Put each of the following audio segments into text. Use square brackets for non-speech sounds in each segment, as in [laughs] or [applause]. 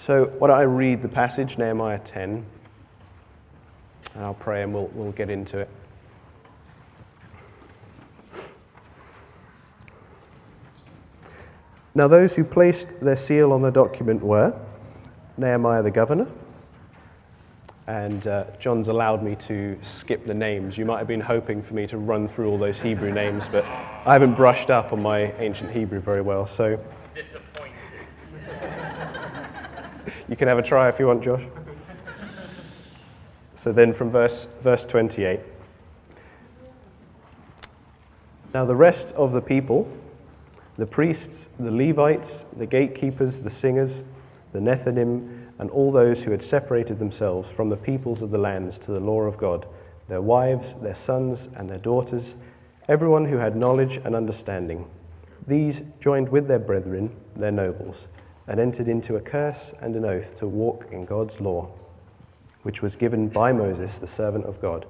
So, why don't I read the passage, Nehemiah 10, and I'll pray and we'll, we'll get into it. Now, those who placed their seal on the document were Nehemiah the governor, and uh, John's allowed me to skip the names. You might have been hoping for me to run through all those Hebrew names, but I haven't brushed up on my ancient Hebrew very well, so. You can have a try if you want, Josh. So then from verse, verse 28. Now the rest of the people, the priests, the Levites, the gatekeepers, the singers, the Nethinim, and all those who had separated themselves from the peoples of the lands to the law of God, their wives, their sons, and their daughters, everyone who had knowledge and understanding. These joined with their brethren, their nobles, and entered into a curse and an oath to walk in God's law, which was given by Moses, the servant of God,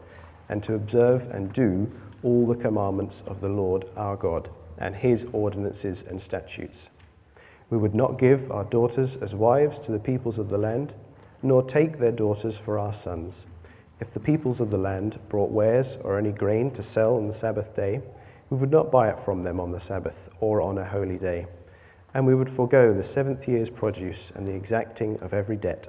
and to observe and do all the commandments of the Lord our God, and his ordinances and statutes we would not give our daughters as wives to the peoples of the land, nor take their daughters for our sons. If the peoples of the land brought wares or any grain to sell on the Sabbath day, we would not buy it from them on the Sabbath or on a holy day. And we would forego the seventh year's produce and the exacting of every debt.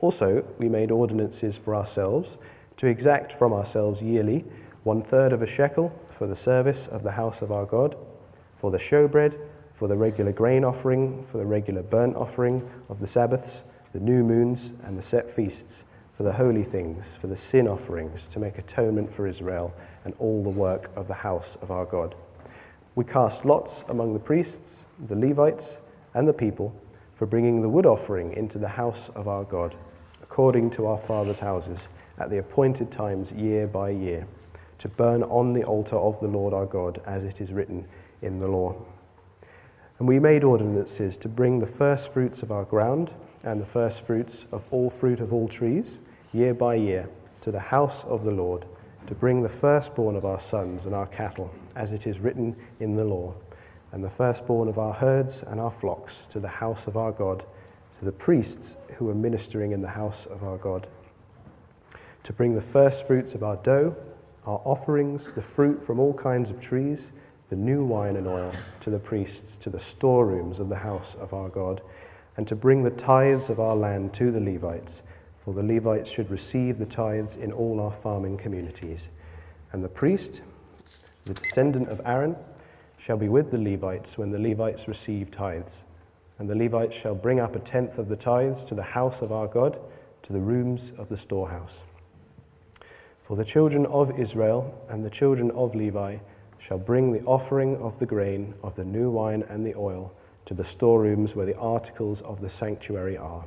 Also, we made ordinances for ourselves to exact from ourselves yearly one third of a shekel for the service of the house of our God, for the showbread for the regular grain offering, for the regular burnt offering of the Sabbaths, the new moons, and the set feasts, for the holy things, for the sin offerings, to make atonement for Israel, and all the work of the house of our God. We cast lots among the priests, the Levites, and the people for bringing the wood offering into the house of our God, according to our fathers' houses, at the appointed times year by year, to burn on the altar of the Lord our God, as it is written in the law. And we made ordinances to bring the first fruits of our ground and the first fruits of all fruit of all trees, year by year, to the house of the Lord, to bring the firstborn of our sons and our cattle, as it is written in the law, and the firstborn of our herds and our flocks, to the house of our God, to the priests who are ministering in the house of our God, to bring the first fruits of our dough, our offerings, the fruit from all kinds of trees, the new wine and oil to the priests, to the storerooms of the house of our God, and to bring the tithes of our land to the Levites, for the Levites should receive the tithes in all our farming communities. And the priest, the descendant of Aaron, shall be with the Levites when the Levites receive tithes. And the Levites shall bring up a tenth of the tithes to the house of our God, to the rooms of the storehouse. For the children of Israel and the children of Levi, shall bring the offering of the grain, of the new wine, and the oil to the storerooms where the articles of the sanctuary are,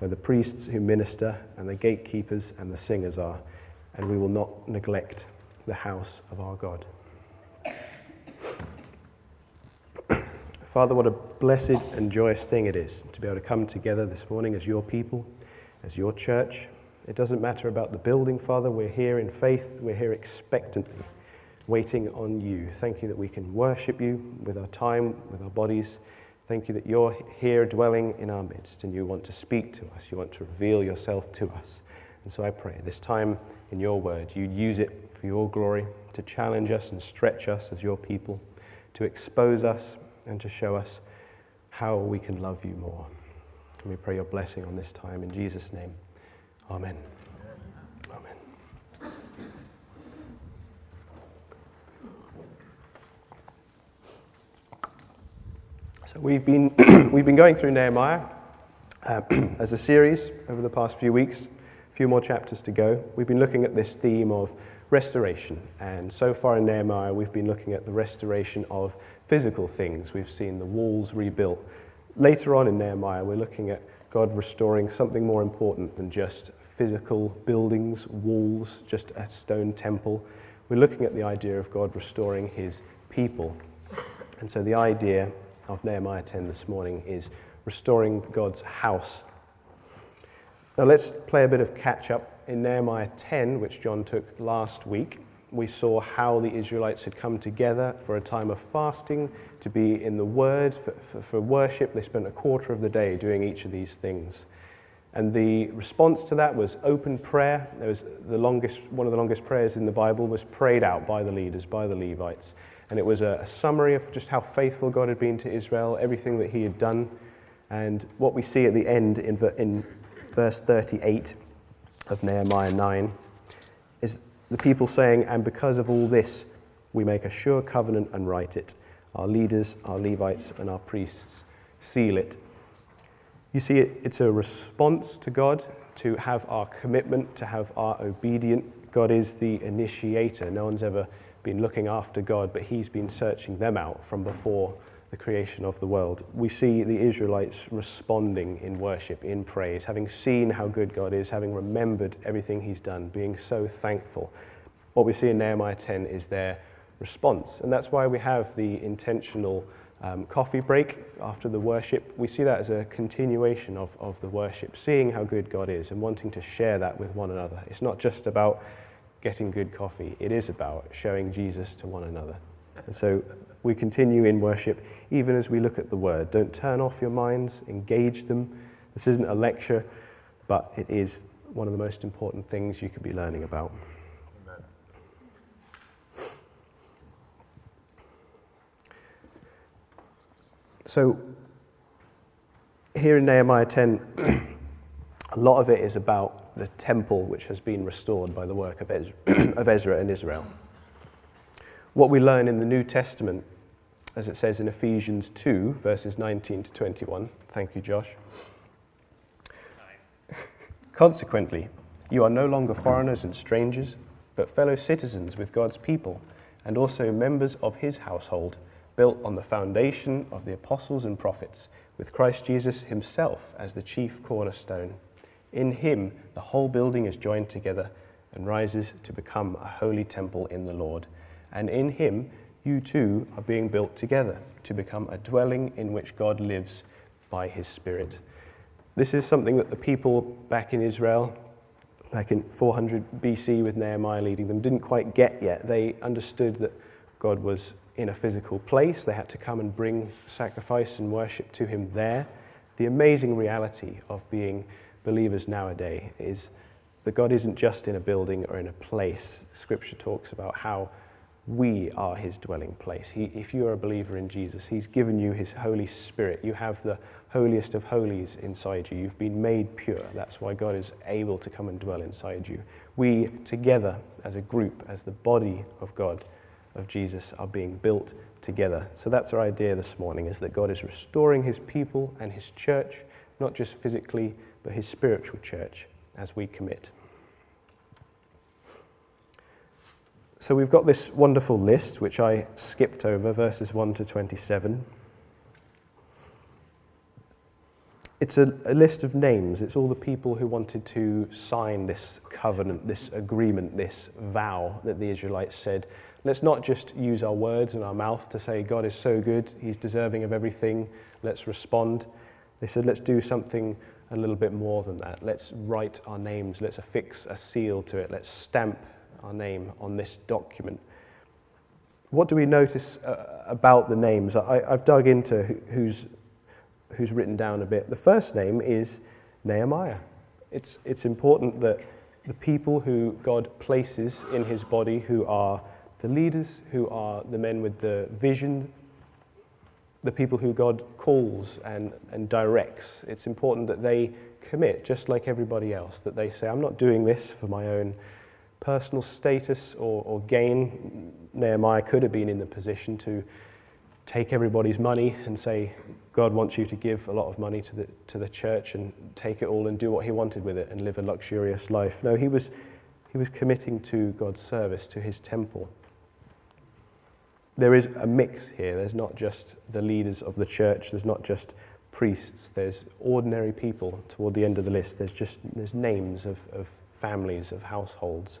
where the priests who minister, and the gatekeepers and the singers are, and we will not neglect the house of our God. Father, what a blessed and joyous thing it is to be able to come together this morning as your people, as your church. It doesn't matter about the building, Father. We're here in faith, we're here expectantly waiting on you. Thank you that we can worship you with our time, with our bodies. Thank you that you're here dwelling in our midst and you want to speak to us. You want to reveal yourself to us. And so I pray this time in your word, you use it for your glory to challenge us and stretch us as your people, to expose us and to show us how we can love you more. And we pray your blessing on this time in Jesus' name. Amen. Amen. So we've been, [clears throat] we've been going through Nehemiah uh, [clears throat] as a series over the past few weeks, a few more chapters to go. We've been looking at this theme of restoration, and so far in Nehemiah, we've been looking at the restoration of physical things. We've seen the walls rebuilt. Later on in Nehemiah, we're looking at God restoring something more important than just physical buildings, walls, just a stone temple. We're looking at the idea of God restoring his people. And so the idea of Nehemiah 10 this morning is restoring God's house. Now let's play a bit of catch up in Nehemiah 10, which John took last week. We saw how the Israelites had come together for a time of fasting, to be in the Word, for, for, for, worship. They spent a quarter of the day doing each of these things. And the response to that was open prayer. There was the longest, one of the longest prayers in the Bible was prayed out by the leaders, by the Levites. And it was a, a summary of just how faithful God had been to Israel, everything that he had done. And what we see at the end in, in verse 38 of Nehemiah 9 is the people saying, And because of all this, we make a sure covenant and write it. Our leaders, our Levites, and our priests seal it. You see, it's a response to God to have our commitment, to have our obedient. God is the initiator. No one's ever been looking after God, but He's been searching them out from before the creation of the world. We see the Israelites responding in worship, in praise, having seen how good God is, having remembered everything He's done, being so thankful. What we see in Nehemiah 10 is their response. And that's why we have the intentional um, coffee break after the worship. We see that as a continuation of, of the worship, seeing how good God is and wanting to share that with one another. It's not just about getting good coffee, it is about showing Jesus to one another. And so we continue in worship even as we look at the word. Don't turn off your minds, engage them. This isn't a lecture, but it is one of the most important things you could be learning about. Amen. So, here in Nehemiah 10, a lot of it is about the temple which has been restored by the work of Ezra, [clears throat] of Ezra and Israel. What we learn in the New Testament, as it says in Ephesians 2, verses 19 to 21. Thank you, Josh. [laughs] Consequently, you are no longer foreigners and strangers, but fellow citizens with God's people, and also members of his household, built on the foundation of the apostles and prophets, with Christ Jesus himself as the chief cornerstone. In him, the whole building is joined together and rises to become a holy temple in the Lord and in him you two are being built together to become a dwelling in which God lives by his Spirit. This is something that the people back in Israel, back in 400 BC with Nehemiah leading them, didn't quite get yet. They understood that God was in a physical place, they had to come and bring sacrifice and worship to him there. The amazing reality of being believers nowadays is that God isn't just in a building or in a place. Scripture talks about how we are his dwelling place. He, if you are a believer in Jesus, he's given you his Holy Spirit. You have the holiest of holies inside you. You've been made pure. That's why God is able to come and dwell inside you. We, together, as a group, as the body of God, of Jesus, are being built together. So that's our idea this morning, is that God is restoring his people and his church, not just physically, but his spiritual church, as we commit. So we've got this wonderful list, which I skipped over, verses 1 to 27. It's a, a, list of names. It's all the people who wanted to sign this covenant, this agreement, this vow that the Israelites said. Let's not just use our words and our mouth to say, God is so good, He's deserving of everything, let's respond. They said, let's do something a little bit more than that. Let's write our names, let's affix a seal to it, let's stamp our name on this document. What do we notice uh, about the names? I, have dug into who's, who's written down a bit. The first name is Nehemiah. It's, it's important that the people who God places in his body, who are the leaders, who are the men with the vision, the people who God calls and, and directs, it's important that they commit, just like everybody else, that they say, I'm not doing this for my own personal status or, or gain, Nehemiah could have been in the position to take everybody's money and say, God wants you to give a lot of money to the, to the church and take it all and do what he wanted with it and live a luxurious life. No, he was, he was committing to God's service, to his temple. There is a mix here. There's not just the leaders of the church, there's not just priests, there's ordinary people toward the end of the list. There's just there's names of, of families, of households.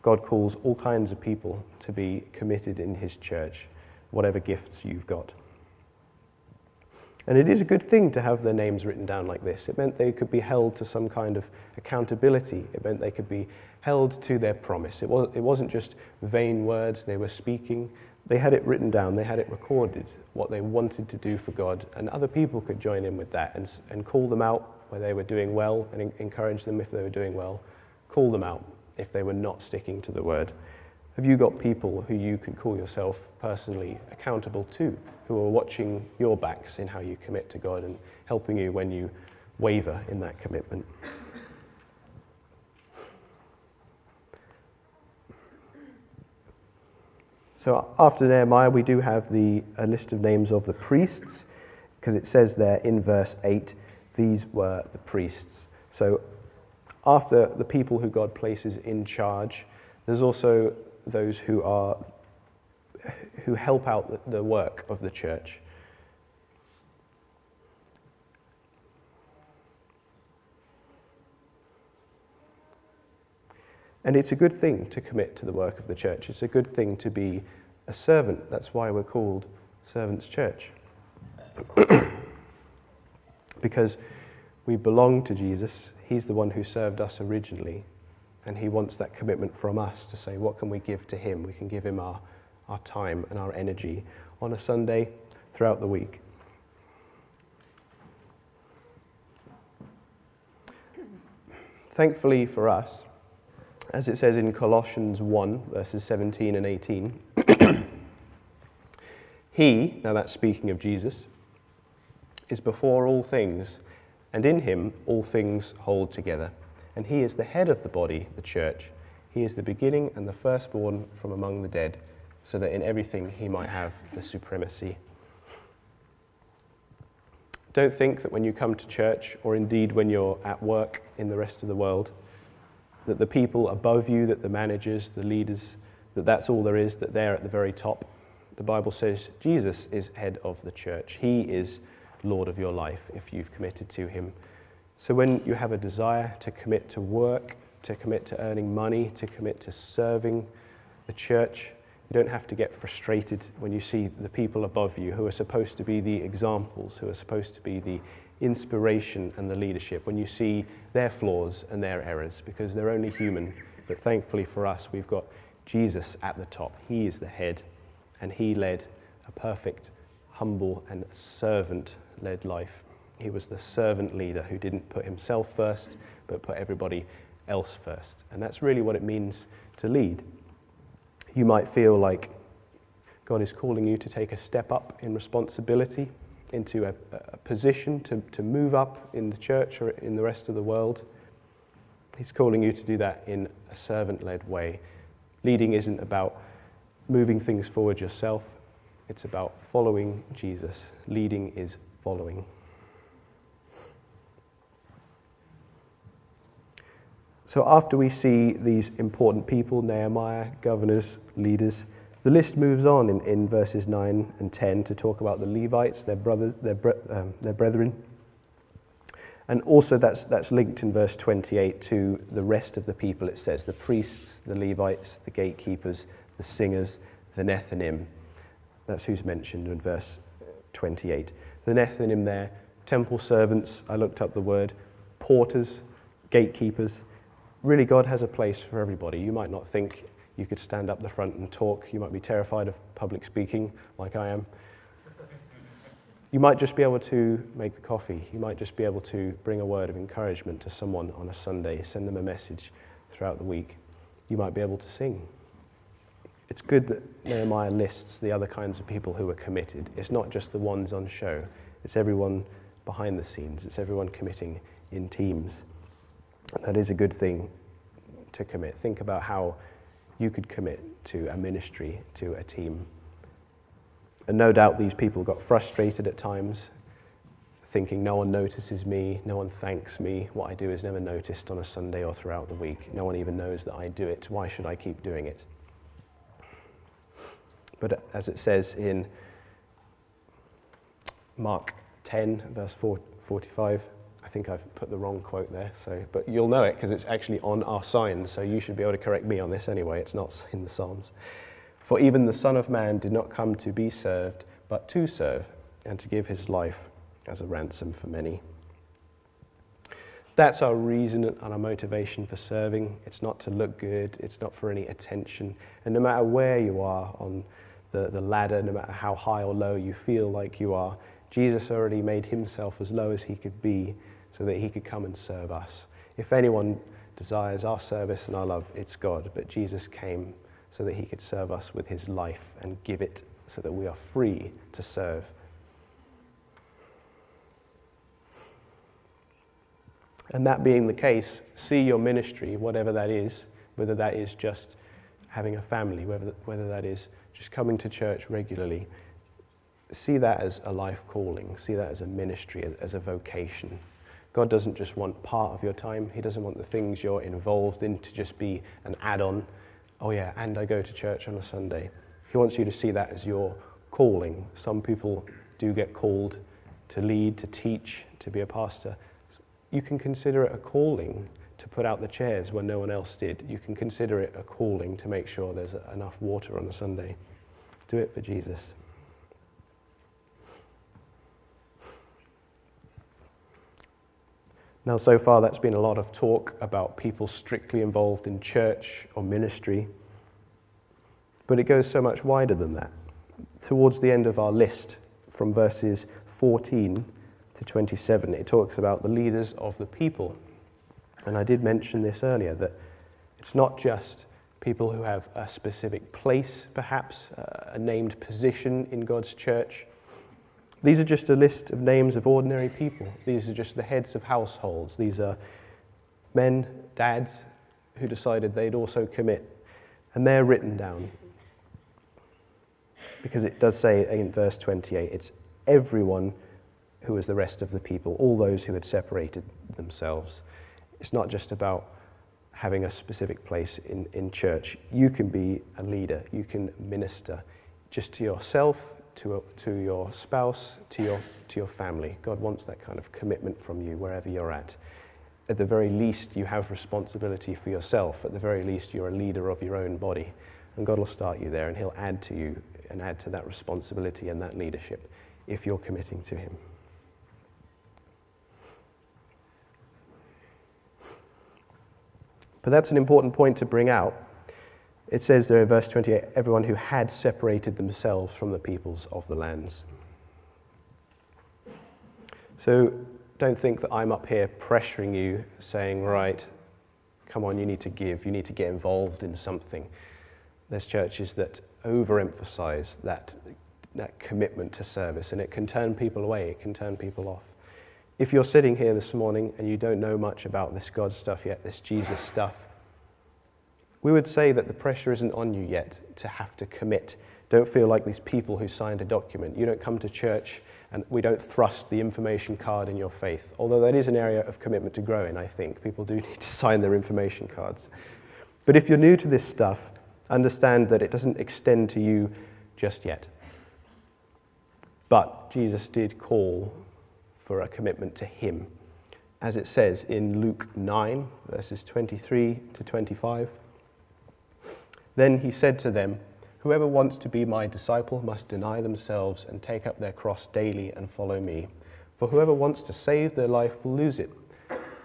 God calls all kinds of people to be committed in His church, whatever gifts you've got. And it is a good thing to have their names written down like this. It meant they could be held to some kind of accountability. It meant they could be held to their promise. It, was, it wasn't just vain words they were speaking, they had it written down, they had it recorded, what they wanted to do for God, and other people could join in with that and, and call them out where they were doing well and encourage them if they were doing well, call them out if they were not sticking to the word. Have you got people who you can call yourself personally accountable to, who are watching your backs in how you commit to God and helping you when you waver in that commitment? So after Nehemiah, we do have the, a list of names of the priests, because it says there in verse 8, these were the priests. So after the people who God places in charge, there's also those who are who help out the work of the church. And it's a good thing to commit to the work of the church. It's a good thing to be a servant. That's why we're called Servants Church. [clears throat] because we belong to Jesus. He's the one who served us originally. And he wants that commitment from us to say, what can we give to him? We can give him our, our time and our energy on a Sunday throughout the week. Thankfully for us, as it says in Colossians 1, verses 17 and 18, [coughs] he, now that's speaking of Jesus, is before all things, and in him all things hold together. And he is the head of the body, the church. He is the beginning and the firstborn from among the dead, so that in everything he might have the supremacy. Don't think that when you come to church, or indeed when you're at work in the rest of the world, that the people above you, that the managers, the leaders, that that's all there is, that they're at the very top. The Bible says Jesus is head of the church. He is Lord of your life if you've committed to Him. So when you have a desire to commit to work, to commit to earning money, to commit to serving the church, you don't have to get frustrated when you see the people above you who are supposed to be the examples, who are supposed to be the inspiration and the leadership when you see their flaws and their errors because they're only human. But thankfully for us, we've got Jesus at the top. He is the head, and He led a perfect, humble, and servant led life. He was the servant leader who didn't put himself first, but put everybody else first. And that's really what it means to lead. You might feel like God is calling you to take a step up in responsibility into a, a position to, to move up in the church or in the rest of the world. He's calling you to do that in a servant led way. Leading isn't about moving things forward yourself, it's about following Jesus. Leading is following. So, after we see these important people Nehemiah, governors, leaders the list moves on in, in verses 9 and 10 to talk about the Levites, their, brothers, their, um, their brethren. And also, that's, that's linked in verse 28 to the rest of the people. It says the priests, the Levites, the gatekeepers, the singers, the Nethinim. That's who's mentioned in verse 28. The Nethinim there, temple servants, I looked up the word, porters, gatekeepers. Really, God has a place for everybody. You might not think you could stand up the front and talk. You might be terrified of public speaking, like I am. You might just be able to make the coffee. You might just be able to bring a word of encouragement to someone on a Sunday, send them a message throughout the week. You might be able to sing. It's good that Nehemiah lists the other kinds of people who are committed. It's not just the ones on show, it's everyone behind the scenes, it's everyone committing in teams. That is a good thing to commit. Think about how you could commit to a ministry, to a team. And no doubt these people got frustrated at times, thinking, no one notices me, no one thanks me. What I do is never noticed on a Sunday or throughout the week. No one even knows that I do it. Why should I keep doing it? But as it says in Mark 10, verse 45, I think I've put the wrong quote there, so, but you'll know it because it's actually on our signs, so you should be able to correct me on this anyway. It's not in the Psalms. For even the Son of Man did not come to be served, but to serve, and to give his life as a ransom for many. That's our reason and our motivation for serving. It's not to look good, it's not for any attention. And no matter where you are on the, the ladder, no matter how high or low you feel like you are, Jesus already made himself as low as he could be so that he could come and serve us. If anyone desires our service and our love, it's God. But Jesus came so that he could serve us with his life and give it so that we are free to serve. And that being the case, see your ministry, whatever that is, whether that is just having a family, whether, whether that is just coming to church regularly, see that as a life calling, see that as a ministry, as a vocation. God doesn't just want part of your time, He doesn't want the things you're involved in to just be an add on. Oh, yeah, and I go to church on a Sunday. He wants you to see that as your calling. Some people do get called to lead, to teach, to be a pastor you can consider it a calling to put out the chairs when no one else did. You can consider it a calling to make sure there's enough water on a Sunday. Do it for Jesus. Now, so far, that's been a lot of talk about people strictly involved in church or ministry, but it goes so much wider than that. Towards the end of our list, from verses 14 to 27, it talks about the leaders of the people. And I did mention this earlier that it's not just people who have a specific place, perhaps, uh, a named position in God's church. These are just a list of names of ordinary people. These are just the heads of households. These are men, dads, who decided they'd also commit. And they're written down. Because it does say in verse 28 it's everyone who was the rest of the people, all those who had separated themselves. It's not just about having a specific place in, in church. You can be a leader, you can minister just to yourself, to, a, to your spouse, to your, to your family. God wants that kind of commitment from you wherever you're at. At the very least, you have responsibility for yourself. At the very least, you're a leader of your own body. And God will start you there and He'll add to you and add to that responsibility and that leadership if you're committing to Him. But that's an important point to bring out. It says there in verse 28 everyone who had separated themselves from the peoples of the lands. So don't think that I'm up here pressuring you, saying, right, come on, you need to give, you need to get involved in something. There's churches that overemphasize that, that commitment to service, and it can turn people away, it can turn people off. If you're sitting here this morning and you don't know much about this God stuff yet, this Jesus stuff, we would say that the pressure isn't on you yet to have to commit. Don't feel like these people who signed a document. You don't come to church and we don't thrust the information card in your faith. Although that is an area of commitment to grow in, I think. People do [laughs] need to sign their information cards. But if you're new to this stuff, understand that it doesn't extend to you just yet. But Jesus did call for a commitment to Him, as it says in Luke 9, verses 23 to 25. Then he said to them, Whoever wants to be my disciple must deny themselves and take up their cross daily and follow me. For whoever wants to save their life will lose it,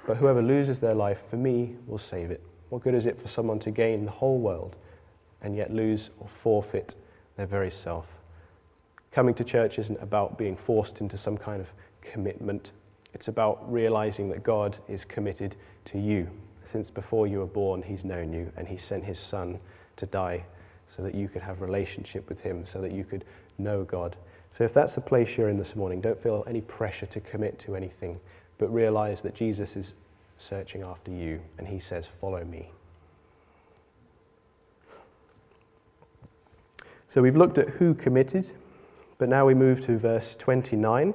but whoever loses their life for me will save it. What good is it for someone to gain the whole world and yet lose or forfeit their very self? Coming to church isn't about being forced into some kind of commitment. It's about realizing that God is committed to you. Since before you were born, He's known you, and He sent His Son to die so that you could have relationship with Him, so that you could know God. So if that's the place you're in this morning, don't feel any pressure to commit to anything, but realize that Jesus is searching after you, and He says, Follow me. So we've looked at who committed, but now we move to verse 29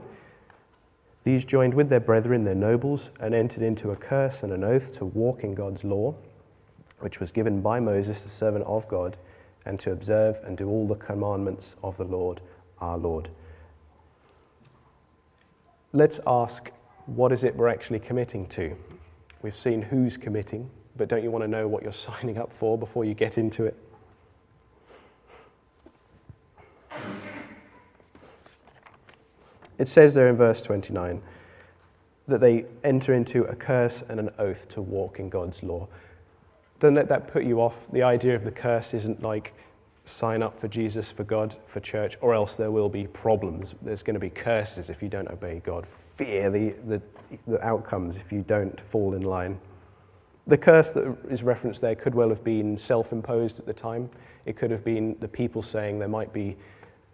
these joined with their brethren, their nobles, and entered into a curse and an oath to walk in God's law, which was given by Moses, the servant of God, and to observe and do all the commandments of the Lord our Lord. Let's ask what is it we're actually committing to? We've seen who's committing, but don't you want to know what you're [laughs] signing up for before you get into it? It says there in verse 29 that they enter into a curse and an oath to walk in God's law. Don't let that put you off. The idea of the curse isn't like sign up for Jesus, for God, for church, or else there will be problems. There's going to be curses if you don't obey God. Fear the, the, the outcomes if you don't fall in line. The curse that is referenced there could well have been self imposed at the time. It could have been the people saying there might be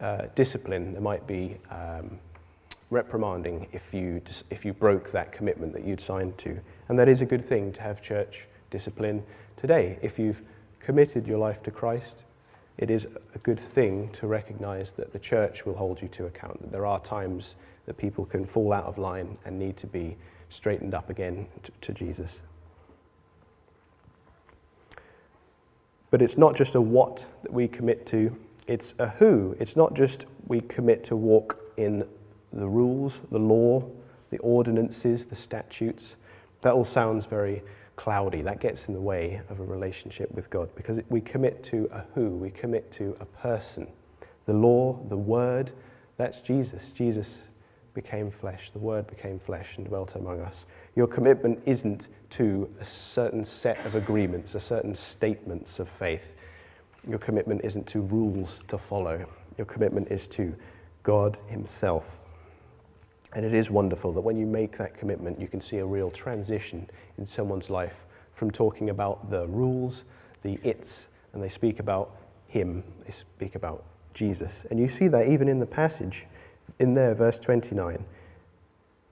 uh, discipline, there might be um, reprimanding if you, if you broke that commitment that you'd signed to. And that is a good thing to have church discipline today. If you've committed your life to Christ, it is a good thing to recognize that the church will hold you to account, that there are times that people can fall out of line and need to be straightened up again to, to Jesus. But it's not just a what that we commit to, it's a who. It's not just we commit to walk in the rules, the law, the ordinances, the statutes. That all sounds very cloudy. That gets in the way of a relationship with God because we commit to a who, we commit to a person. The law, the word, that's Jesus. Jesus became flesh, the word became flesh and dwelt among us. Your commitment isn't to a certain set of agreements, a certain statements of faith. Your commitment isn't to rules to follow. Your commitment is to God Himself. And it is wonderful that when you make that commitment, you can see a real transition in someone's life from talking about the rules, the its, and they speak about Him, they speak about Jesus. And you see that even in the passage, in there, verse 29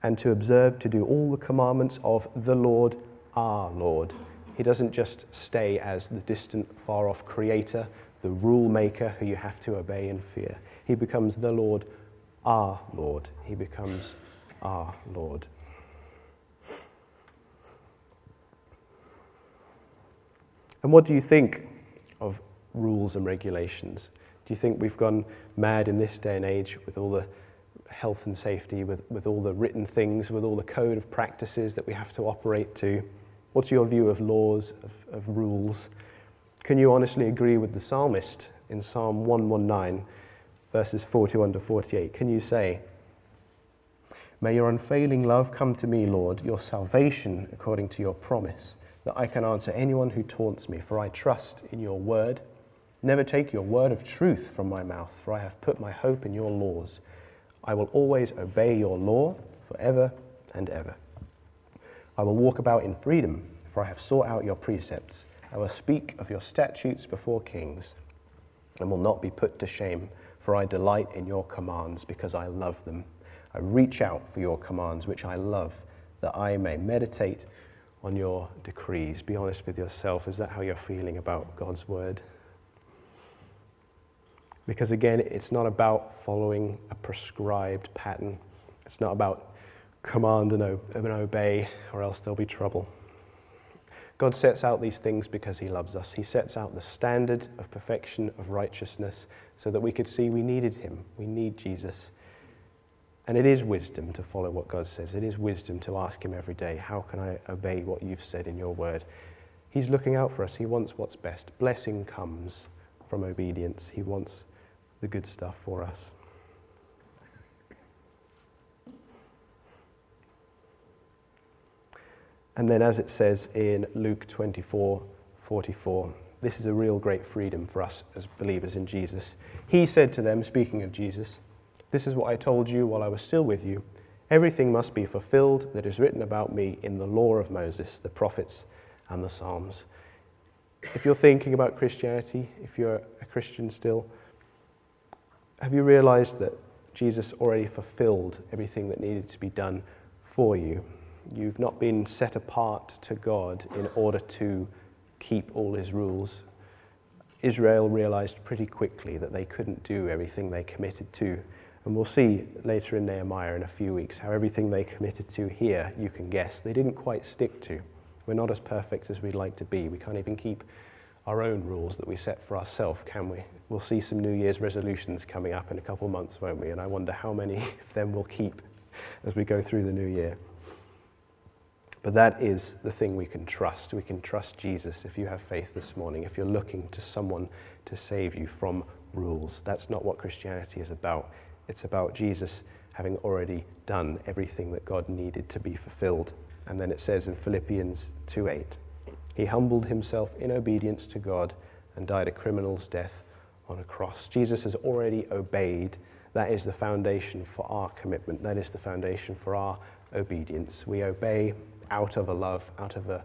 and to observe to do all the commandments of the Lord our Lord. He doesn't just stay as the distant, far off creator, the rule maker who you have to obey and fear. He becomes the Lord our Lord. He becomes our Lord. And what do you think of rules and regulations? Do you think we've gone mad in this day and age with all the health and safety, with, with all the written things, with all the code of practices that we have to operate to? What's your view of laws, of, of rules? Can you honestly agree with the psalmist in Psalm 119, verses 41 to 48? Can you say, May your unfailing love come to me, Lord, your salvation according to your promise, that I can answer anyone who taunts me, for I trust in your word. Never take your word of truth from my mouth, for I have put my hope in your laws. I will always obey your law forever and ever. I will walk about in freedom, for I have sought out your precepts. I will speak of your statutes before kings, and will not be put to shame, for I delight in your commands because I love them. I reach out for your commands, which I love, that I may meditate on your decrees. Be honest with yourself. Is that how you're feeling about God's word? Because again, it's not about following a prescribed pattern. It's not about command and, obey, or else there'll be trouble. God sets out these things because He loves us. He sets out the standard of perfection, of righteousness, so that we could see we needed Him. We need Jesus. And it is wisdom to follow what God says. It is wisdom to ask Him every day, How can I obey what you've said in your word? He's looking out for us. He wants what's best. Blessing comes from obedience. He wants the good stuff for us. And then, as it says in Luke 24 44, this is a real great freedom for us as believers in Jesus. He said to them, speaking of Jesus, This is what I told you while I was still with you. Everything must be fulfilled that is written about me in the law of Moses, the prophets, and the Psalms. If you're thinking about Christianity, if you're a Christian still, have you realized that Jesus already fulfilled everything that needed to be done for you? You've not been set apart to God in order to keep all his rules. Israel realized pretty quickly that they couldn't do everything they committed to. And we'll see later in Nehemiah in a few weeks how everything they committed to here, you can guess, they didn't quite stick to. We're not as perfect as we'd like to be. We can't even keep our own rules that we set for ourselves, can we? We'll see some New Year's resolutions coming up in a couple of months, won't we? And I wonder how many [laughs] of them we'll keep as we go through the new year. But that is the thing we can trust. We can trust Jesus if you have faith this morning, if you're looking to someone to save you from rules. That's not what Christianity is about. It's about Jesus having already done everything that God needed to be fulfilled. And then it says in Philippians 2:8, He humbled himself in obedience to God and died a criminal's death on a cross. Jesus has already obeyed. That is the foundation for our commitment. That is the foundation for our obedience. We obey out of a love, out of a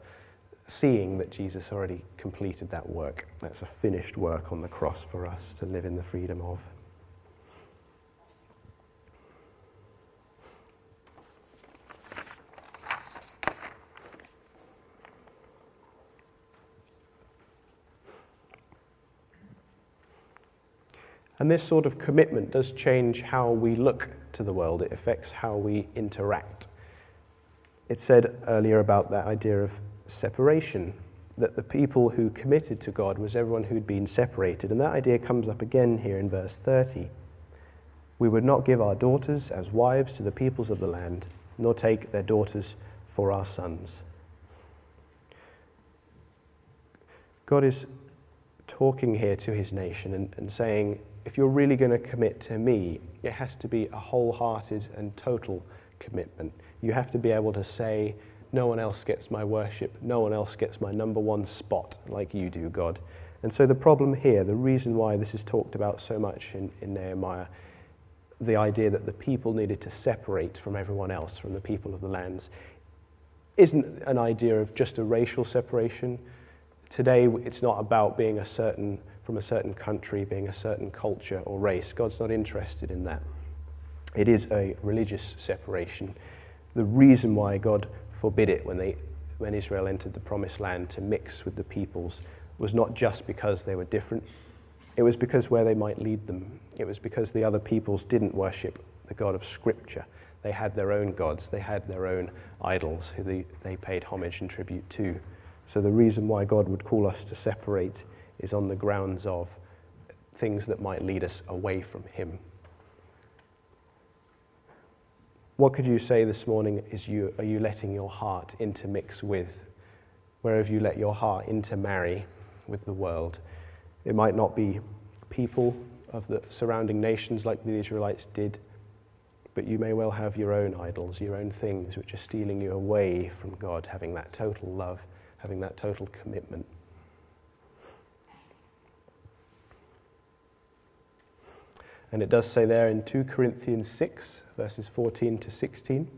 seeing that Jesus already completed that work. That's a finished work on the cross for us to live in the freedom of. And this sort of commitment does change how we look to the world, it affects how we interact. It said earlier about that idea of separation, that the people who committed to God was everyone who'd been separated. And that idea comes up again here in verse 30. We would not give our daughters as wives to the peoples of the land, nor take their daughters for our sons. God is talking here to his nation and, and saying, if you're really going to commit to me, it has to be a wholehearted and total commitment. You have to be able to say, no one else gets my worship, no one else gets my number one spot like you do, God. And so the problem here, the reason why this is talked about so much in, in Nehemiah, the idea that the people needed to separate from everyone else, from the people of the lands, isn't an idea of just a racial separation. Today, it's not about being a certain from a certain country, being a certain culture or race. God's not interested in that. It is a religious separation. The reason why God forbid it when, they, when Israel entered the promised land to mix with the peoples was not just because they were different, it was because where they might lead them. It was because the other peoples didn't worship the God of Scripture. They had their own gods, they had their own idols who they, they paid homage and tribute to. So the reason why God would call us to separate is on the grounds of things that might lead us away from Him. What could you say this morning is you, are you letting your heart intermix with? Where have you let your heart intermarry with the world? It might not be people of the surrounding nations like the Israelites did, but you may well have your own idols, your own things which are stealing you away from God, having that total love, having that total commitment. And it does say there in 2 Corinthians 6, verses 14 to 16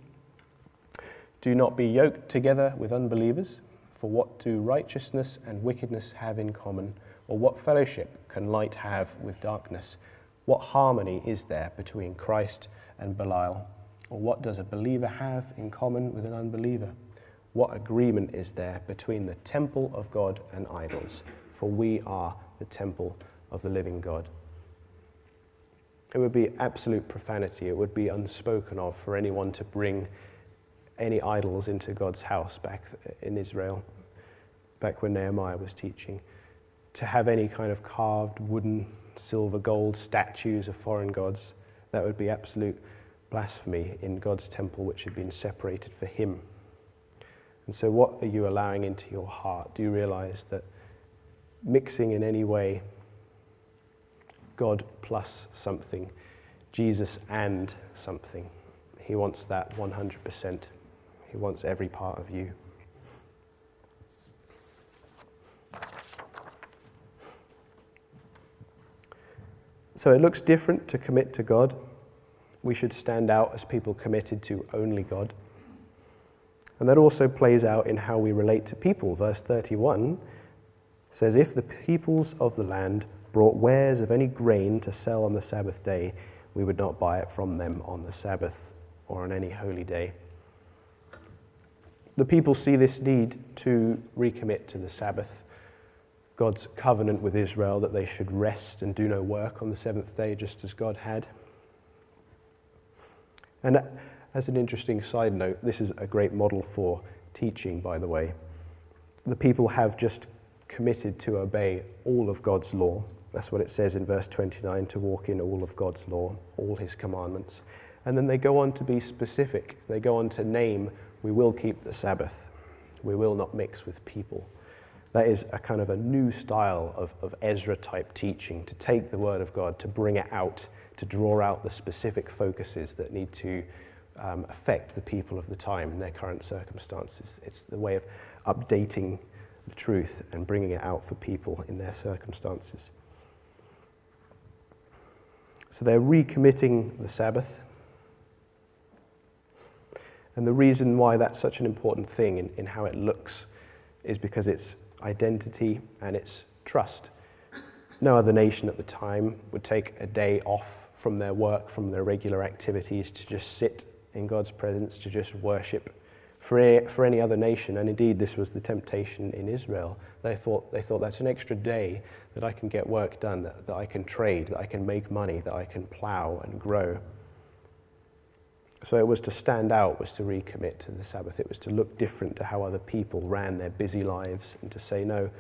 Do not be yoked together with unbelievers, for what do righteousness and wickedness have in common? Or what fellowship can light have with darkness? What harmony is there between Christ and Belial? Or what does a believer have in common with an unbeliever? What agreement is there between the temple of God and idols? For we are the temple of the living God. It would be absolute profanity. It would be unspoken of for anyone to bring any idols into God's house back in Israel, back when Nehemiah was teaching. To have any kind of carved wooden, silver, gold statues of foreign gods, that would be absolute blasphemy in God's temple, which had been separated for Him. And so, what are you allowing into your heart? Do you realize that mixing in any way God plus something, Jesus and something. He wants that 100%. He wants every part of you. So it looks different to commit to God. We should stand out as people committed to only God. And that also plays out in how we relate to people. Verse 31 says, If the peoples of the land brought wares of any grain to sell on the Sabbath day, we would not buy it from them on the Sabbath or on any holy day. The people see this need to recommit to the Sabbath, God's covenant with Israel that they should rest and do no work on the seventh day, just as God had. And as an interesting side note, this is a great model for teaching, by the way. The people have just committed to obey all of God's law that's what it says in verse 29 to walk in all of God's law, all his commandments. And then they go on to be specific. They go on to name, we will keep the Sabbath. We will not mix with people. That is a kind of a new style of, of Ezra type teaching to take the word of God, to bring it out, to draw out the specific focuses that need to um, affect the people of the time in their current circumstances. It's the way of updating the truth and bringing it out for people in their circumstances. So they're recommitting the Sabbath. And the reason why that's such an important thing in, in how it looks is because it's identity and it's trust. No other nation at the time would take a day off from their work, from their regular activities, to just sit in God's presence, to just worship for, for any other nation. And indeed, this was the temptation in Israel. They thought, they thought that's an extra day that I can get work done, that, that I can trade, that I can make money, that I can plow and grow. So it was to stand out, was to recommit to the Sabbath. It was to look different to how other people ran their busy lives and to say, no,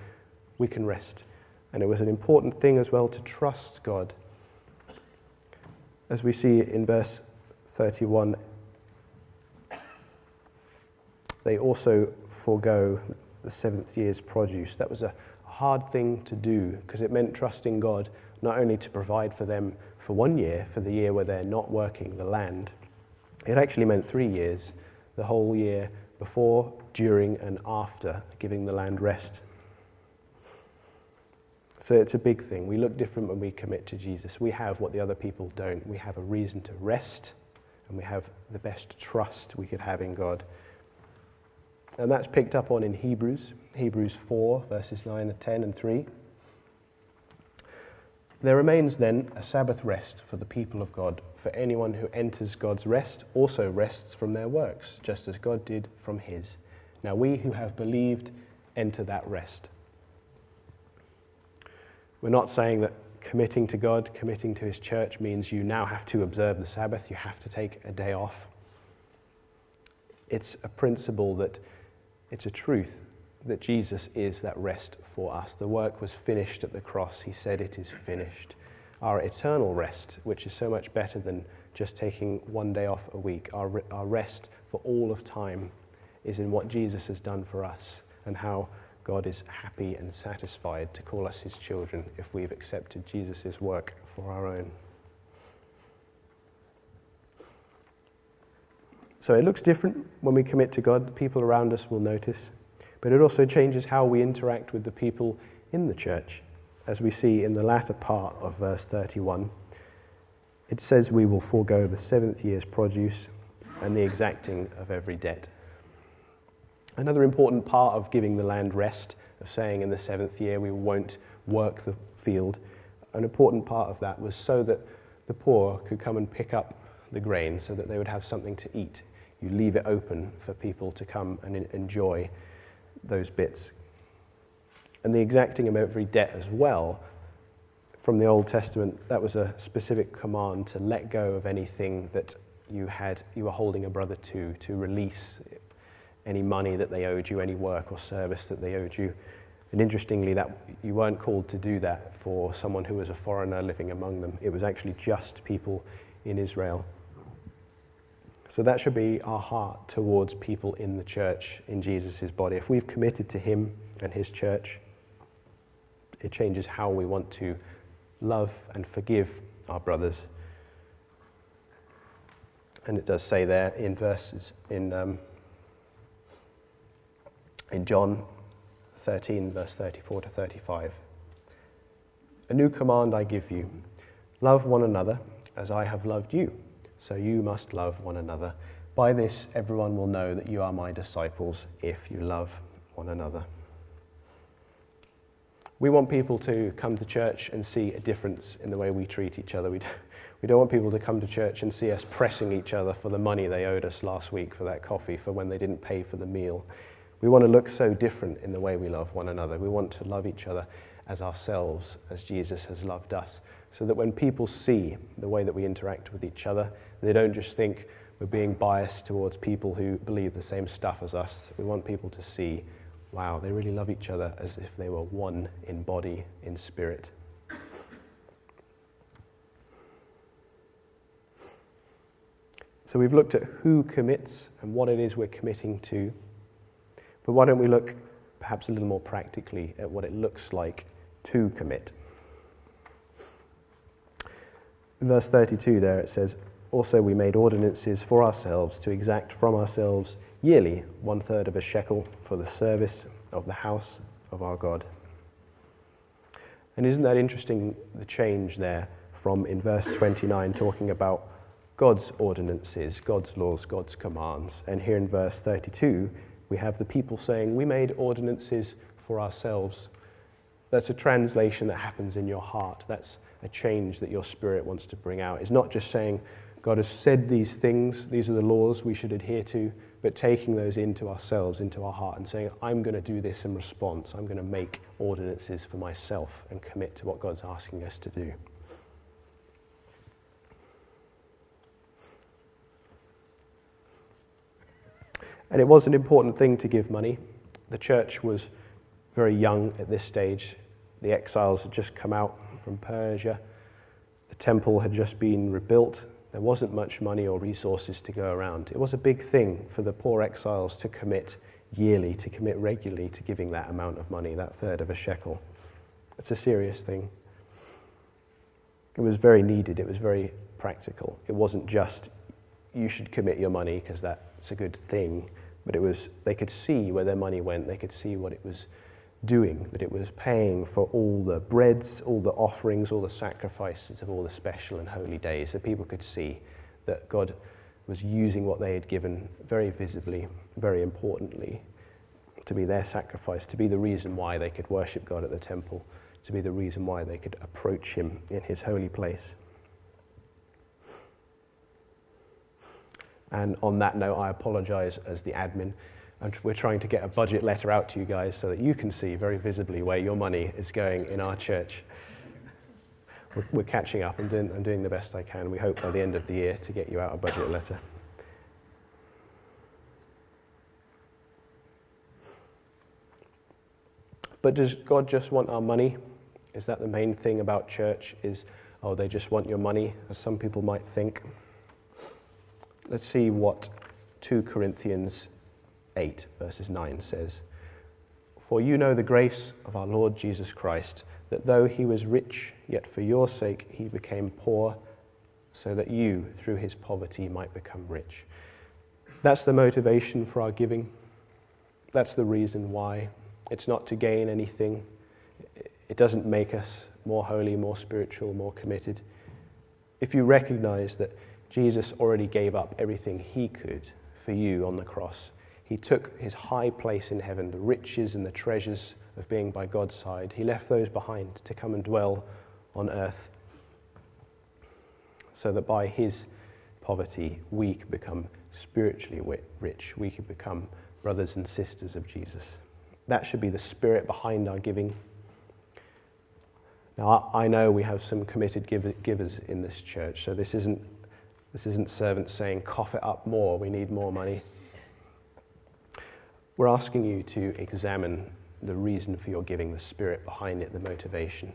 we can rest. And it was an important thing as well to trust God. As we see in verse 31, they also forego the seventh year's produce. That was a hard thing to do because it meant trusting God not only to provide for them for one year, for the year where they're not working the land, it actually meant three years, the whole year before, during, and after giving the land rest. So it's a big thing. We look different when we commit to Jesus. We have what the other people don't. We have a reason to rest, and we have the best trust we could have in God. And that's picked up on in Hebrews, Hebrews 4, verses 9 and 10 and 3. There remains then a Sabbath rest for the people of God, for anyone who enters God's rest also rests from their works, just as God did from his. Now we who have believed enter that rest. We're not saying that committing to God, committing to his church means you now have to observe the Sabbath, you have to take a day off. It's a principle that it's a truth that Jesus is that rest for us. The work was finished at the cross. He said, It is finished. Our eternal rest, which is so much better than just taking one day off a week, our, our rest for all of time is in what Jesus has done for us and how God is happy and satisfied to call us his children if we've accepted Jesus' work for our own. So it looks different when we commit to God. People around us will notice. But it also changes how we interact with the people in the church. As we see in the latter part of verse 31, it says we will forego the seventh year's produce and the exacting of every debt. Another important part of giving the land rest, of saying in the seventh year we won't work the field, an important part of that was so that the poor could come and pick up the grain so that they would have something to eat you leave it open for people to come and enjoy those bits. And the exacting of every debt as well, from the Old Testament, that was a specific command to let go of anything that you had you were holding a brother to, to release any money that they owed you, any work or service that they owed you. And interestingly, that you weren't called to do that for someone who was a foreigner living among them. It was actually just people in Israel. So that should be our heart towards people in the church, in Jesus' body. If we've committed to Him and His church, it changes how we want to love and forgive our brothers. And it does say there in verses in, um, in John 13, verse 34 to 35. A new command I give you love one another as I have loved you so you must love one another. By this, everyone will know that you are my disciples if you love one another. We want people to come to church and see a difference in the way we treat each other. We don't, [laughs] we don't want people to come to church and see us pressing each other for the money they owed us last week for that coffee, for when they didn't pay for the meal. We want to look so different in the way we love one another. We want to love each other as ourselves, as Jesus has loved us, so that when people see the way that we interact with each other, they don't just think we're being biased towards people who believe the same stuff as us. We want people to see, wow, they really love each other as if they were one in body, in spirit. So we've looked at who commits and what it is we're committing to. But why don't we look perhaps a little more practically at what it looks like to commit? Verse 32, there it says, Also we made ordinances for ourselves to exact from ourselves yearly one third of a shekel for the service of the house of our God. And isn't that interesting, the change there from in verse 29 talking about God's ordinances, God's laws, God's commands. And here in verse 32, we have the people saying, We made ordinances for ourselves. That's a translation that happens in your heart. That's a change that your spirit wants to bring out. It's not just saying, God has said these things, these are the laws we should adhere to, but taking those into ourselves, into our heart, and saying, I'm going to do this in response. I'm going to make ordinances for myself and commit to what God's asking us to do. And it was an important thing to give money. The church was very young at this stage. The exiles had just come out from Persia. The temple had just been rebuilt. There wasn't much money or resources to go around. It was a big thing for the poor exiles to commit yearly, to commit regularly to giving that amount of money, that third of a shekel. It's a serious thing. It was very needed, it was very practical. It wasn't just you should commit your money because that's a good thing, but it was they could see where their money went, they could see what it was doing, that it was paying for all the breads, all the offerings, all the sacrifices of all the special and holy days, so people could see that God was using what they had given very visibly, very importantly, to be their sacrifice, to be the reason why they could worship God at the temple, to be the reason why they could approach Him in His holy place. And on that note, I apologize as the admin. We're trying to get a budget letter out to you guys so that you can see very visibly where your money is going in our church. We're, we're catching up. and doing, I'm doing the best I can. We hope by the end of the year to get you out a budget letter. But does God just want our money? Is that the main thing about church? Is, oh, they just want your money, as some people might think? Let's see what 2 Corinthians 8, verses 9 says For you know the grace of our Lord Jesus Christ, that though he was rich, yet for your sake he became poor, so that you, through his poverty, might become rich. That's the motivation for our giving. That's the reason why. It's not to gain anything, it doesn't make us more holy, more spiritual, more committed. If you recognize that Jesus already gave up everything he could for you on the cross, he took his high place in heaven, the riches and the treasures of being by God's side. He left those behind to come and dwell on earth so that by his poverty we could become spiritually rich. We could become brothers and sisters of Jesus. That should be the spirit behind our giving. Now, I know we have some committed givers in this church, so this isn't, this isn't servants saying, cough it up more, we need more money. We're asking you to examine the reason for your giving, the spirit behind it, the motivation.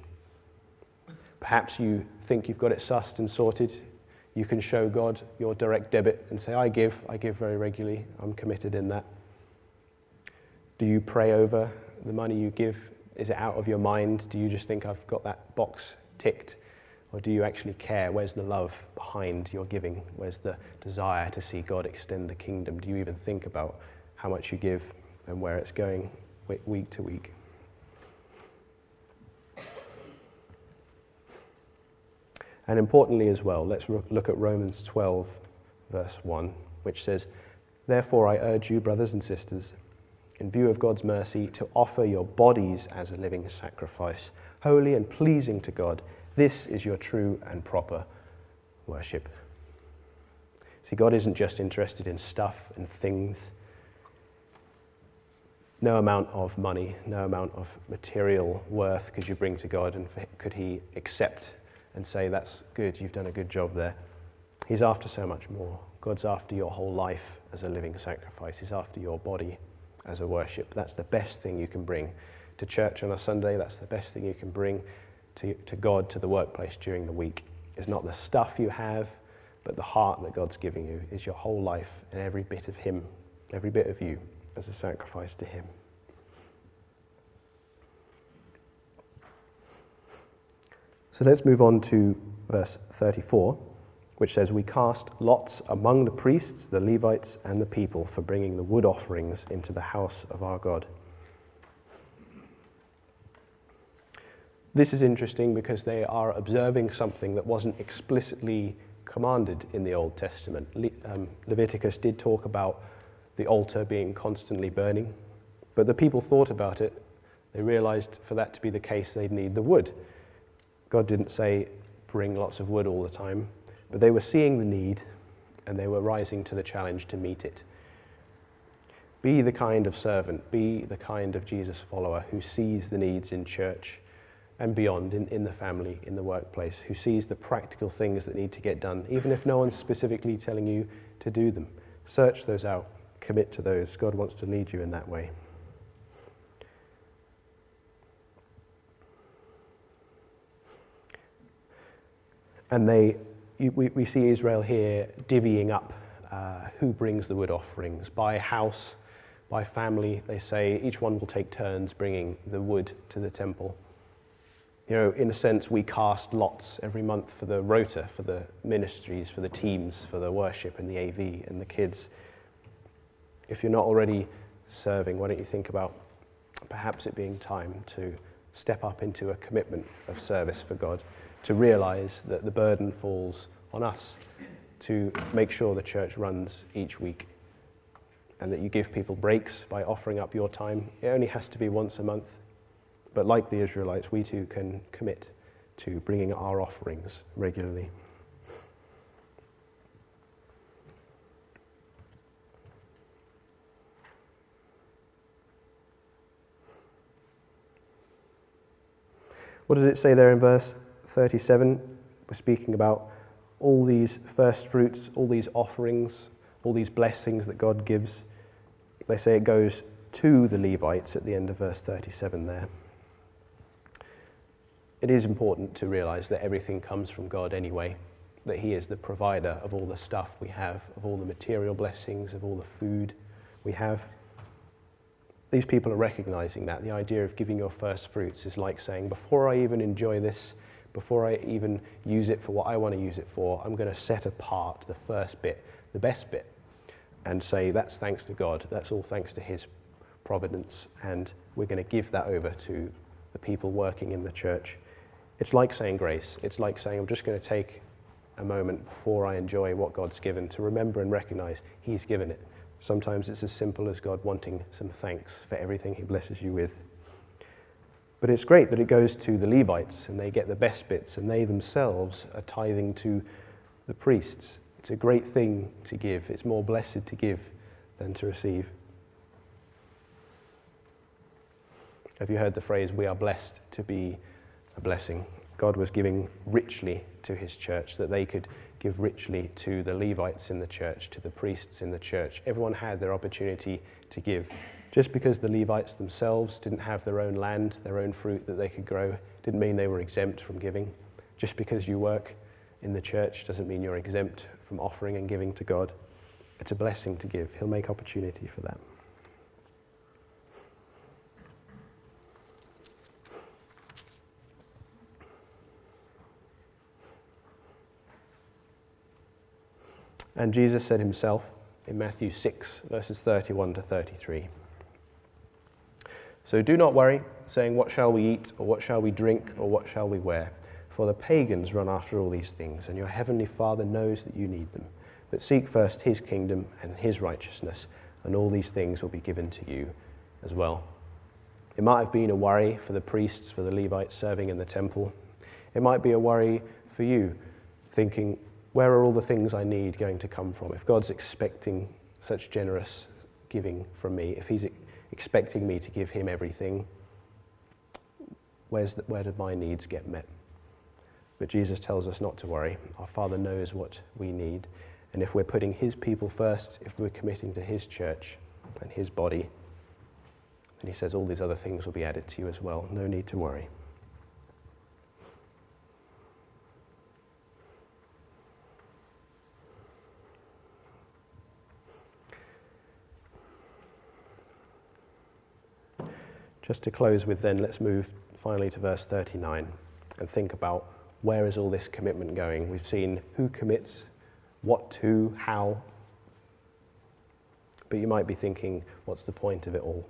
Perhaps you think you've got it sussed and sorted. You can show God your direct debit and say, I give, I give very regularly, I'm committed in that. Do you pray over the money you give? Is it out of your mind? Do you just think, I've got that box ticked? Or do you actually care? Where's the love behind your giving? Where's the desire to see God extend the kingdom? Do you even think about how much you give and where it's going week to week. And importantly, as well, let's look at Romans 12, verse 1, which says, Therefore, I urge you, brothers and sisters, in view of God's mercy, to offer your bodies as a living sacrifice, holy and pleasing to God. This is your true and proper worship. See, God isn't just interested in stuff and things, no amount of money, no amount of material worth could you bring to God and could He accept and say, That's good, you've done a good job there. He's after so much more. God's after your whole life as a living sacrifice, He's after your body as a worship. That's the best thing you can bring to church on a Sunday. That's the best thing you can bring to, to God, to the workplace during the week. It's not the stuff you have, but the heart that God's giving you is your whole life and every bit of Him, every bit of you as a sacrifice to Him. So let's move on to verse 34, which says, We cast lots among the priests, the Levites, and the people for bringing the wood offerings into the house of our God. This is interesting because they are observing something that wasn't explicitly commanded in the Old Testament. Le- um, Leviticus did talk about the altar being constantly burning, but the people thought about it. They realized for that to be the case, they'd need the wood. God didn't say, bring lots of wood all the time, but they were seeing the need and they were rising to the challenge to meet it. Be the kind of servant, be the kind of Jesus follower who sees the needs in church and beyond, in, in the family, in the workplace, who sees the practical things that need to get done, even if no one's specifically telling you to do them. Search those out, commit to those. God wants to lead you in that way. And they, we, we see Israel here divvying up uh, who brings the wood offerings by house, by family. They say each one will take turns bringing the wood to the temple you know, in a sense, we cast lots every month for the rota, for the ministries, for the teams, for the worship and the AV and the kids. If you're not already serving, why don't you think about perhaps it being time to step up into a commitment of service for God, to realize that the burden falls on us to make sure the church runs each week and that you give people breaks by offering up your time. It only has to be once a month. But like the Israelites, we too can commit to bringing our offerings regularly. What does it say there in verse 37? We're speaking about all these first fruits, all these offerings, all these blessings that God gives. They say it goes to the Levites at the end of verse 37 there it is important to realize that everything comes from God anyway, that He is the provider of all the stuff we have, of all the material blessings, of all the food we have. These people are recognizing that. The idea of giving your first fruits is like saying, before I even enjoy this, before I even use it for what I want to use it for, I'm going to set apart the first bit, the best bit, and say, that's thanks to God. That's all thanks to His providence. And we're going to give that over to the people working in the church. It's like saying grace. It's like saying, I'm just going to take a moment before I enjoy what God's given to remember and recognize He's given it. Sometimes it's as simple as God wanting some thanks for everything He blesses you with. But it's great that it goes to the Levites and they get the best bits and they themselves are tithing to the priests. It's a great thing to give. It's more blessed to give than to receive. Have you heard the phrase, we are blessed to be a blessing. God was giving richly to his church, that they could give richly to the Levites in the church, to the priests in the church. Everyone had their opportunity to give. Just because the Levites themselves didn't have their own land, their own fruit that they could grow, didn't mean they were exempt from giving. Just because you work in the church doesn't mean you're exempt from offering and giving to God. It's a blessing to give. He'll make opportunity for that. And Jesus said himself in Matthew 6, verses 31 to 33. So do not worry, saying, What shall we eat, or what shall we drink, or what shall we wear? For the pagans run after all these things, and your heavenly Father knows that you need them. But seek first his kingdom and his righteousness, and all these things will be given to you as well. It might have been a worry for the priests, for the Levites serving in the temple. It might be a worry for you, thinking, where are all the things I need going to come from? If God's expecting such generous giving from me, if He's expecting me to give Him everything, where's the, where do my needs get met? But Jesus tells us not to worry. Our Father knows what we need. And if we're putting His people first, if we're committing to His church and His body, then He says all these other things will be added to you as well. No need to worry. Just to close with, then, let's move finally to verse 39 and think about where is all this commitment going? We've seen who commits, what to, how. But you might be thinking, what's the point of it all?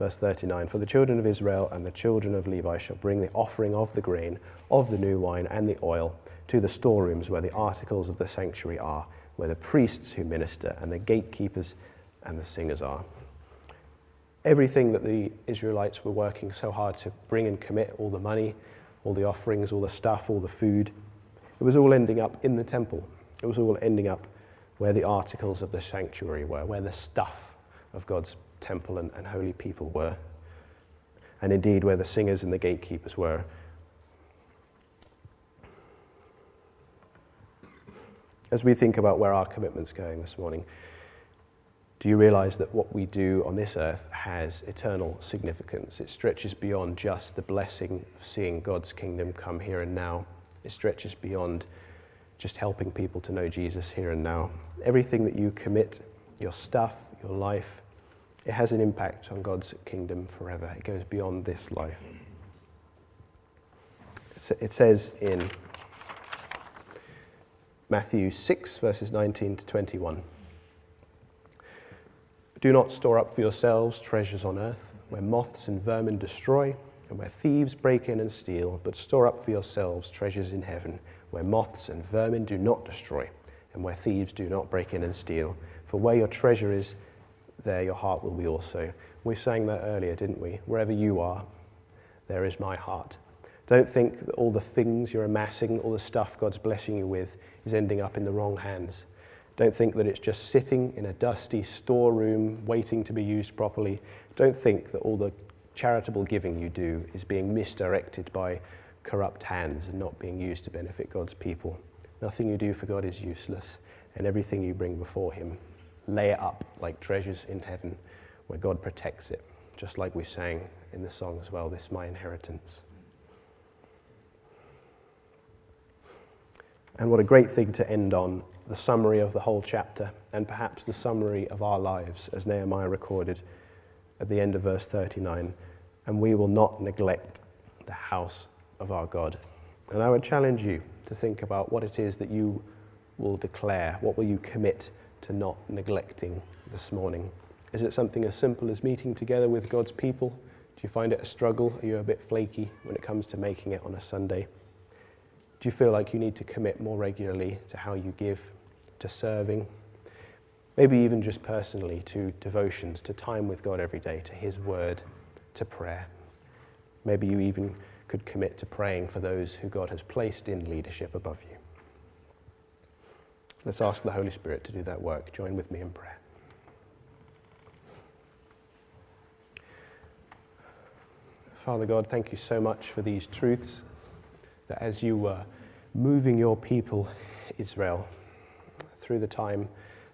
Verse 39 For the children of Israel and the children of Levi shall bring the offering of the grain, of the new wine, and the oil to the storerooms where the articles of the sanctuary are, where the priests who minister and the gatekeepers and the singers are. Everything that the Israelites were working so hard to bring and commit, all the money, all the offerings, all the stuff, all the food, it was all ending up in the temple. It was all ending up where the articles of the sanctuary were, where the stuff of God's temple and, and holy people were, and indeed where the singers and the gatekeepers were. As we think about where our commitment's going this morning, do you realize that what we do on this earth has eternal significance? It stretches beyond just the blessing of seeing God's kingdom come here and now. It stretches beyond just helping people to know Jesus here and now. Everything that you commit, your stuff, your life, it has an impact on God's kingdom forever. It goes beyond this life. It says in Matthew 6, verses 19 to 21. Do not store up for yourselves treasures on earth, where moths and vermin destroy, and where thieves break in and steal, but store up for yourselves treasures in heaven, where moths and vermin do not destroy, and where thieves do not break in and steal. For where your treasure is, there your heart will be also. We sang that earlier, didn't we? Wherever you are, there is my heart. Don't think that all the things you're amassing, all the stuff God's blessing you with, is ending up in the wrong hands. Don't think that it's just sitting in a dusty storeroom waiting to be used properly. Don't think that all the charitable giving you do is being misdirected by corrupt hands and not being used to benefit God's people. Nothing you do for God is useless, and everything you bring before Him, lay it up like treasures in heaven where God protects it, just like we sang in the song as well this is my inheritance. And what a great thing to end on the summary of the whole chapter, and perhaps the summary of our lives, as Nehemiah recorded at the end of verse 39. And we will not neglect the house of our God. And I would challenge you to think about what it is that you will declare, what will you commit to not neglecting this morning? Is it something as simple as meeting together with God's people? Do you find it a struggle? Are you a bit flaky when it comes to making it on a Sunday? Do you feel like you need to commit more regularly to how you give, to serving? Maybe even just personally to devotions, to time with God every day, to His Word, to prayer. Maybe you even could commit to praying for those who God has placed in leadership above you. Let's ask the Holy Spirit to do that work. Join with me in prayer. Father God, thank you so much for these truths that as you were moving your people, Israel, through the time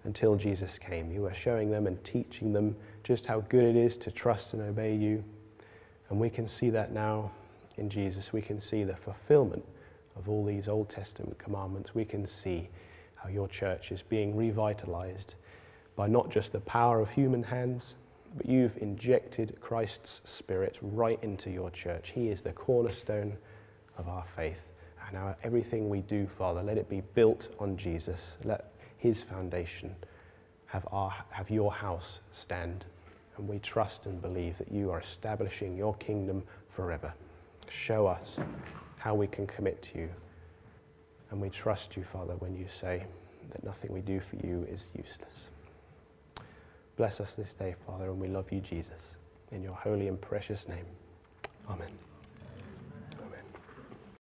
until Jesus came, you were showing them and teaching them just how good it is to trust and obey you. And we can see that now in Jesus, we can see the fulfillment of all these Old Testament commandments. We can see how your church is being revitalized by not just the power of human hands, but you've injected Christ's Spirit right into your church. He is the cornerstone of our faith. And now everything we do, Father, let it be built on Jesus. Let his foundation have, our, have your house stand. And we trust and believe that you are establishing your kingdom forever. Show us how we can commit to you. And we trust you, Father, when you say that nothing we do for you is useless. Bless us this day, Father, and we love you, Jesus. In your holy and precious name. Amen.